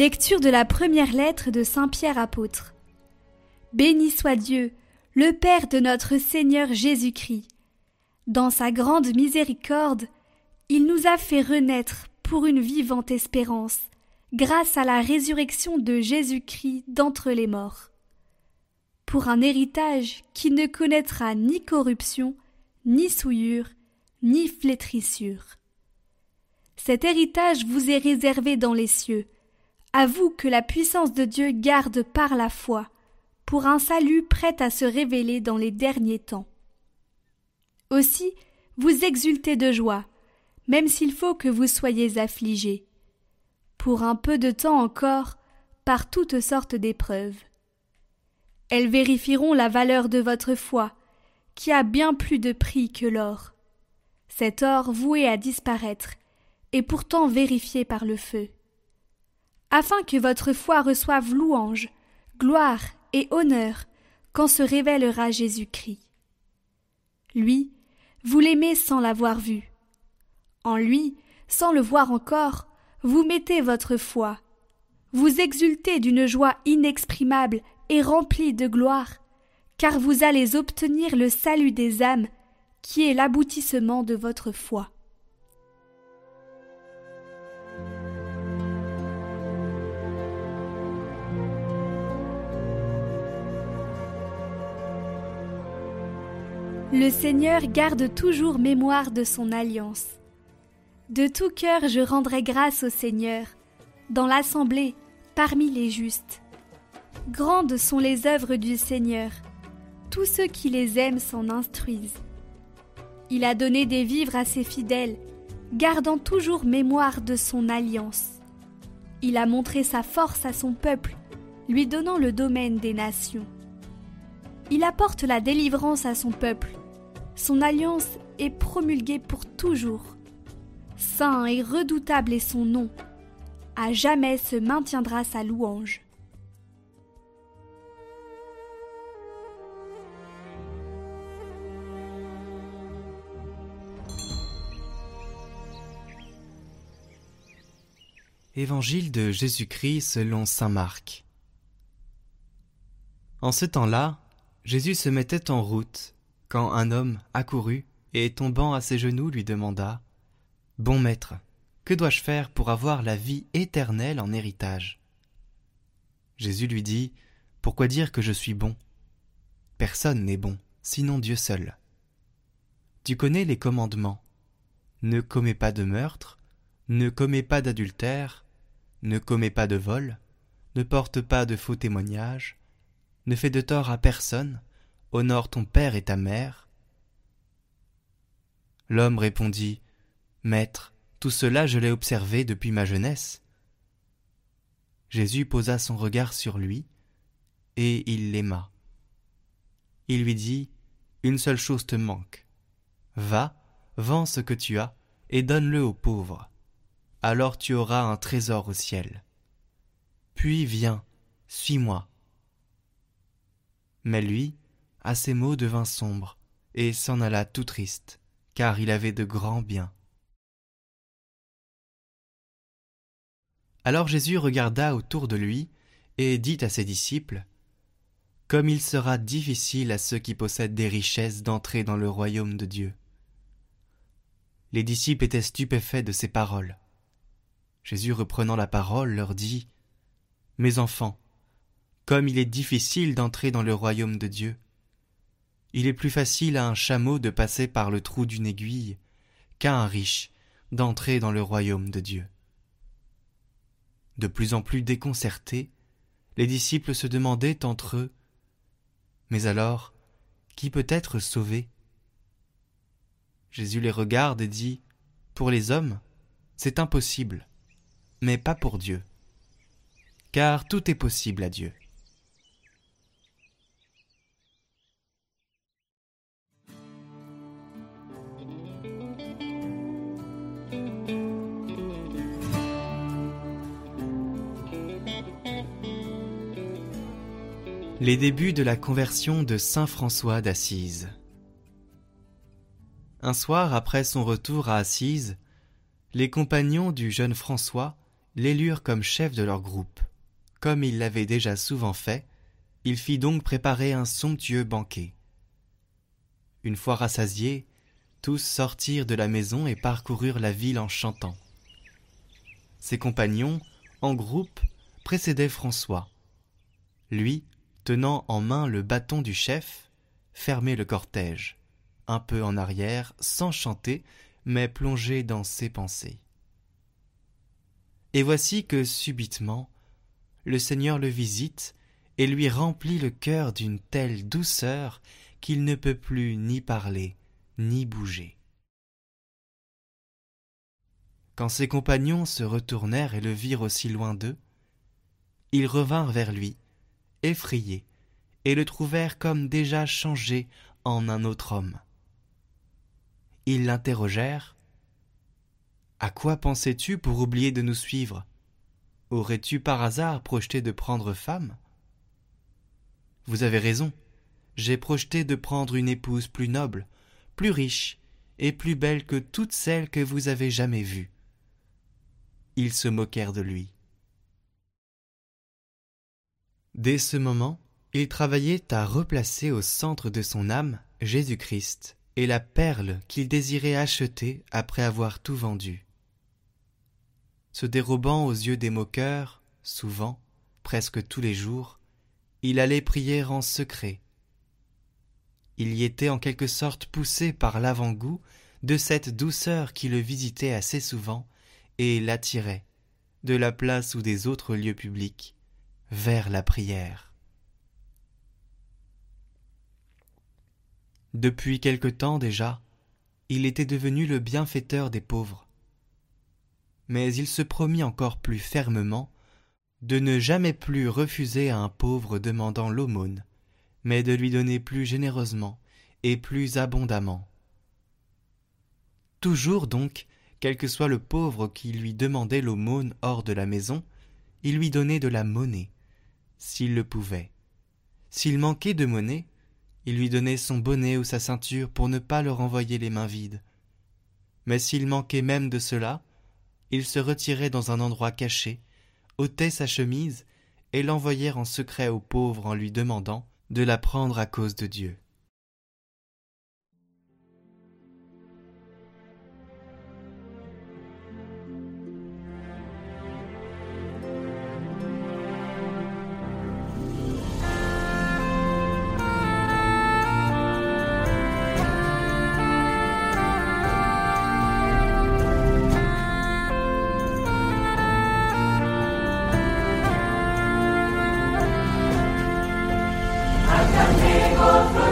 Lecture de la première lettre de Saint Pierre apôtre. Béni soit Dieu, le Père de notre Seigneur Jésus-Christ. Dans sa grande miséricorde, il nous a fait renaître pour une vivante espérance, grâce à la résurrection de Jésus-Christ d'entre les morts. Pour un héritage qui ne connaîtra ni corruption, ni souillure, ni flétrissure. Cet héritage vous est réservé dans les cieux, à vous que la puissance de Dieu garde par la foi, pour un salut prêt à se révéler dans les derniers temps. Aussi, vous exultez de joie, même s'il faut que vous soyez affligés, pour un peu de temps encore, par toutes sortes d'épreuves. Elles vérifieront la valeur de votre foi, qui a bien plus de prix que l'or. Cet or voué à disparaître, et pourtant vérifié par le feu afin que votre foi reçoive louange, gloire et honneur quand se révélera Jésus-Christ. Lui, vous l'aimez sans l'avoir vu. En lui, sans le voir encore, vous mettez votre foi. Vous exultez d'une joie inexprimable et remplie de gloire, car vous allez obtenir le salut des âmes, qui est l'aboutissement de votre foi. Le Seigneur garde toujours mémoire de son alliance. De tout cœur je rendrai grâce au Seigneur, dans l'assemblée, parmi les justes. Grandes sont les œuvres du Seigneur, tous ceux qui les aiment s'en instruisent. Il a donné des vivres à ses fidèles, gardant toujours mémoire de son alliance. Il a montré sa force à son peuple, lui donnant le domaine des nations. Il apporte la délivrance à son peuple, son alliance est promulguée pour toujours. Saint et redoutable est son nom. À jamais se maintiendra sa louange. Évangile de Jésus-Christ selon Saint Marc. En ce temps-là, Jésus se mettait en route quand un homme accourut et tombant à ses genoux lui demanda Bon maître, que dois-je faire pour avoir la vie éternelle en héritage? Jésus lui dit Pourquoi dire que je suis bon? Personne n'est bon, sinon Dieu seul. Tu connais les commandements. Ne commets pas de meurtre, ne commets pas d'adultère, ne commets pas de vol, ne porte pas de faux témoignages, ne fais de tort à personne, honore ton père et ta mère. L'homme répondit, Maître, tout cela je l'ai observé depuis ma jeunesse. Jésus posa son regard sur lui, et il l'aima. Il lui dit, Une seule chose te manque. Va, vends ce que tu as, et donne-le aux pauvres. Alors tu auras un trésor au ciel. Puis viens, suis-moi. Mais lui, à ces mots devint sombre, et s'en alla tout triste, car il avait de grands biens. Alors Jésus regarda autour de lui, et dit à ses disciples, Comme il sera difficile à ceux qui possèdent des richesses d'entrer dans le royaume de Dieu. Les disciples étaient stupéfaits de ces paroles. Jésus reprenant la parole leur dit, Mes enfants, comme il est difficile d'entrer dans le royaume de Dieu, il est plus facile à un chameau de passer par le trou d'une aiguille qu'à un riche d'entrer dans le royaume de Dieu. De plus en plus déconcertés, les disciples se demandaient entre eux Mais alors, qui peut être sauvé? Jésus les regarde et dit Pour les hommes, c'est impossible, mais pas pour Dieu. Car tout est possible à Dieu. Les débuts de la conversion de saint François d'Assise. Un soir, après son retour à Assise, les compagnons du jeune François l'élurent comme chef de leur groupe. Comme il l'avait déjà souvent fait, il fit donc préparer un somptueux banquet. Une fois rassasiés, tous sortirent de la maison et parcoururent la ville en chantant. Ses compagnons, en groupe, précédaient François. Lui, tenant en main le bâton du chef, fermait le cortège, un peu en arrière, sans chanter, mais plongé dans ses pensées. Et voici que subitement, le Seigneur le visite et lui remplit le cœur d'une telle douceur qu'il ne peut plus ni parler, ni bouger. Quand ses compagnons se retournèrent et le virent aussi loin d'eux, ils revinrent vers lui, effrayés, et le trouvèrent comme déjà changé en un autre homme. Ils l'interrogèrent. À quoi pensais-tu pour oublier de nous suivre? Aurais-tu par hasard projeté de prendre femme? Vous avez raison, j'ai projeté de prendre une épouse plus noble, plus riche et plus belle que toutes celles que vous avez jamais vues. Ils se moquèrent de lui. Dès ce moment, il travaillait à replacer au centre de son âme Jésus-Christ et la perle qu'il désirait acheter après avoir tout vendu. Se dérobant aux yeux des moqueurs, souvent, presque tous les jours, il allait prier en secret. Il y était en quelque sorte poussé par l'avant-goût de cette douceur qui le visitait assez souvent et l'attirait, de la place ou des autres lieux publics, vers la prière. Depuis quelque temps déjà, il était devenu le bienfaiteur des pauvres mais il se promit encore plus fermement de ne jamais plus refuser à un pauvre demandant l'aumône, mais de lui donner plus généreusement et plus abondamment. Toujours donc, quel que soit le pauvre qui lui demandait l'aumône hors de la maison, il lui donnait de la monnaie, s'il le pouvait. S'il manquait de monnaie, il lui donnait son bonnet ou sa ceinture pour ne pas le renvoyer les mains vides. Mais s'il manquait même de cela, il se retirait dans un endroit caché, ôtait sa chemise et l'envoyait en secret au pauvre en lui demandant de la prendre à cause de Dieu. De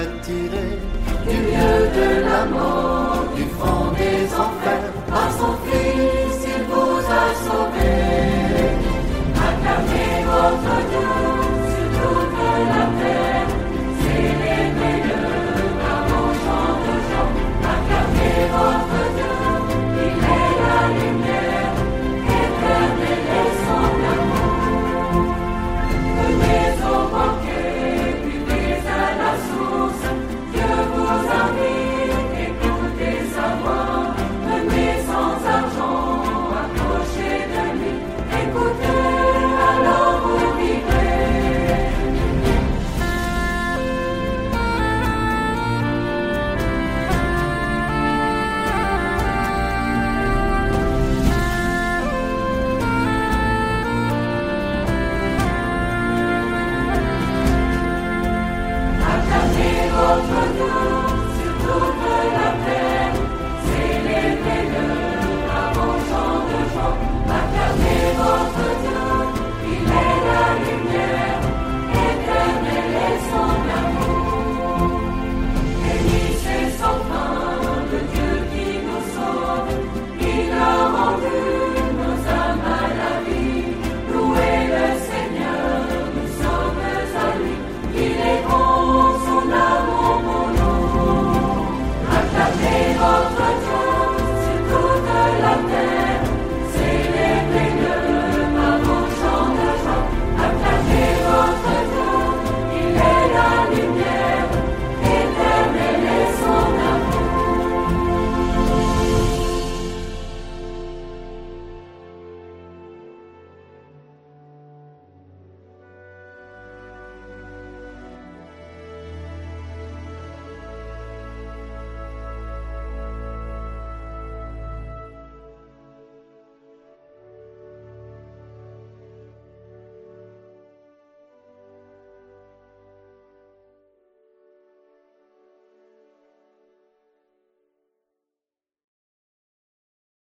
il